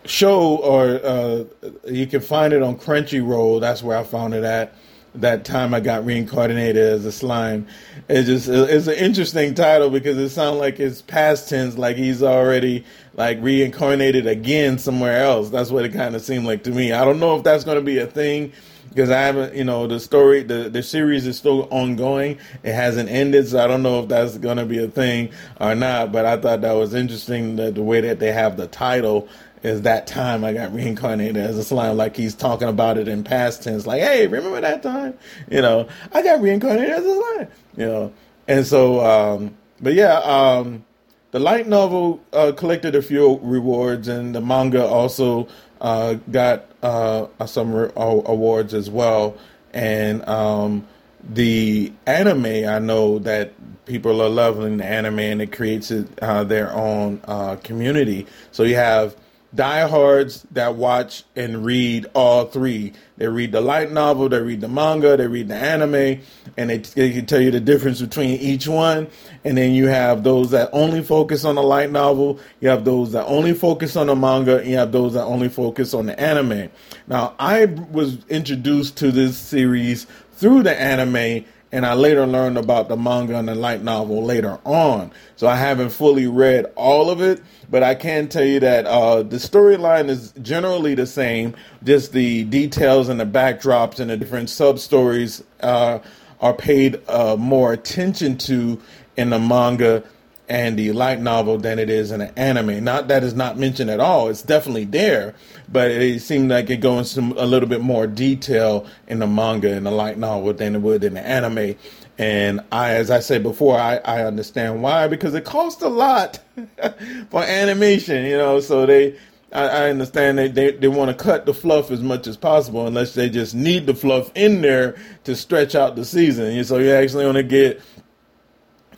show, or uh, you can find it on Crunchyroll. That's where I found it at that time I got reincarnated as a slime. It's just it's an interesting title because it sounds like it's past tense, like he's already like reincarnated again somewhere else. That's what it kind of seemed like to me. I don't know if that's going to be a thing because I haven't, you know, the story, the, the series is still ongoing. It hasn't ended, so I don't know if that's going to be a thing or not. But I thought that was interesting that the way that they have the title is that time I got reincarnated as a slime, like he's talking about it in past tense, like, hey, remember that time? You know, I got reincarnated as a slime, you know. And so, um, but yeah, um, the light novel uh, collected a few rewards, and the manga also uh, got uh, some re- awards as well. And um, the anime, I know that people are loving the anime, and it creates uh, their own uh, community. So you have diehards that watch and read all three. They read the light novel, they read the manga, they read the anime, and they, they can tell you the difference between each one. And then you have those that only focus on the light novel, you have those that only focus on the manga, and you have those that only focus on the anime. Now, I was introduced to this series through the anime and I later learned about the manga and the light novel later on. So I haven't fully read all of it, but I can tell you that uh, the storyline is generally the same. Just the details and the backdrops and the different sub stories uh, are paid uh, more attention to in the manga and the light novel than it is in an anime. Not that is not mentioned at all. It's definitely there, but it seemed like it goes into a little bit more detail in the manga and the light novel than it would in the anime. And I, as I said before, I, I understand why because it costs a lot for animation, you know. So they, I, I understand they, they, they want to cut the fluff as much as possible, unless they just need the fluff in there to stretch out the season. So you actually want to get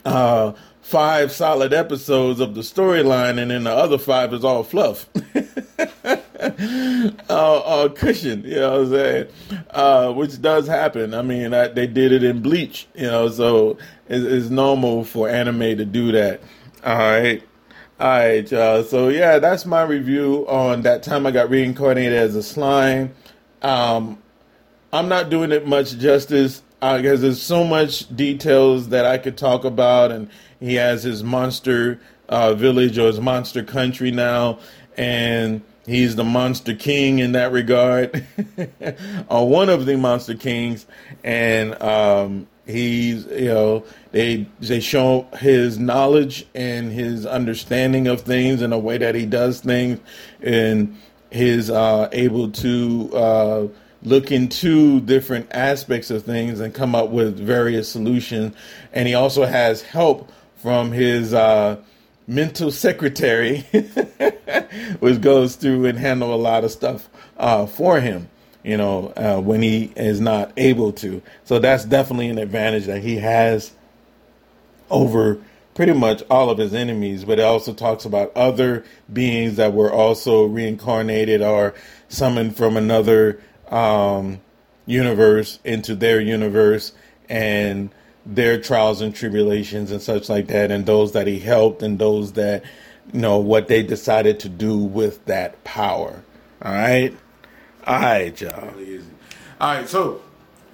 uh, five solid episodes of the storyline, and then the other five is all fluff. uh, uh, cushion, you know what I'm saying? Uh, which does happen. I mean, I, they did it in Bleach, you know, so it's, it's, normal for anime to do that. All right. All right, y'all. So, yeah, that's my review on that time I got reincarnated as a slime. Um, I'm not doing it much justice uh, there's so much details that I could talk about, and he has his monster uh, village or his monster country now, and he's the monster king in that regard, or one of the monster kings, and um, he's you know they they show his knowledge and his understanding of things and the way that he does things, and his uh, able to. Look into different aspects of things and come up with various solutions. And he also has help from his uh, mental secretary, which goes through and handle a lot of stuff uh, for him. You know, uh, when he is not able to. So that's definitely an advantage that he has over pretty much all of his enemies. But it also talks about other beings that were also reincarnated or summoned from another um, universe into their universe and their trials and tribulations and such like that, and those that he helped and those that you know what they decided to do with that power. All right, all right, y'all. All right, so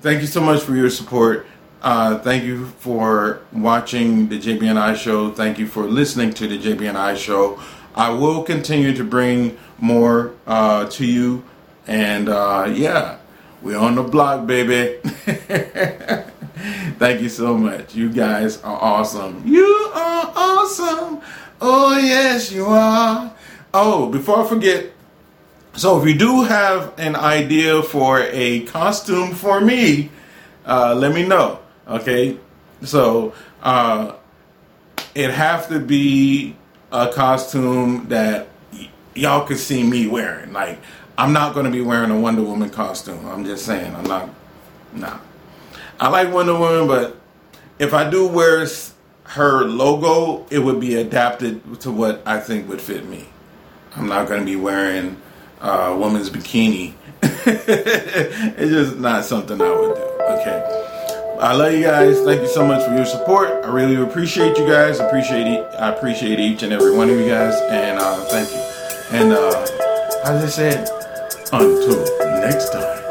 thank you so much for your support. Uh, thank you for watching the JB&I show. Thank you for listening to the JB&I show. I will continue to bring more uh, to you and uh, yeah, we're on the block, baby. Thank you so much. You guys are awesome. You are awesome. Oh, yes, you are. Oh, before I forget, so if you do have an idea for a costume for me, uh, let me know. Okay, so uh, it have to be a costume that y- y'all could see me wearing. Like I'm not going to be wearing a Wonder Woman costume. I'm just saying. I'm not. Nah. I like Wonder Woman, but if I do wear her logo, it would be adapted to what I think would fit me. I'm not going to be wearing a uh, woman's bikini. it's just not something I would do. Okay. I love you guys. Thank you so much for your support. I really appreciate you guys. Appreciate it. I appreciate each and every one of you guys. And uh, thank you. And uh, as I said, until next time.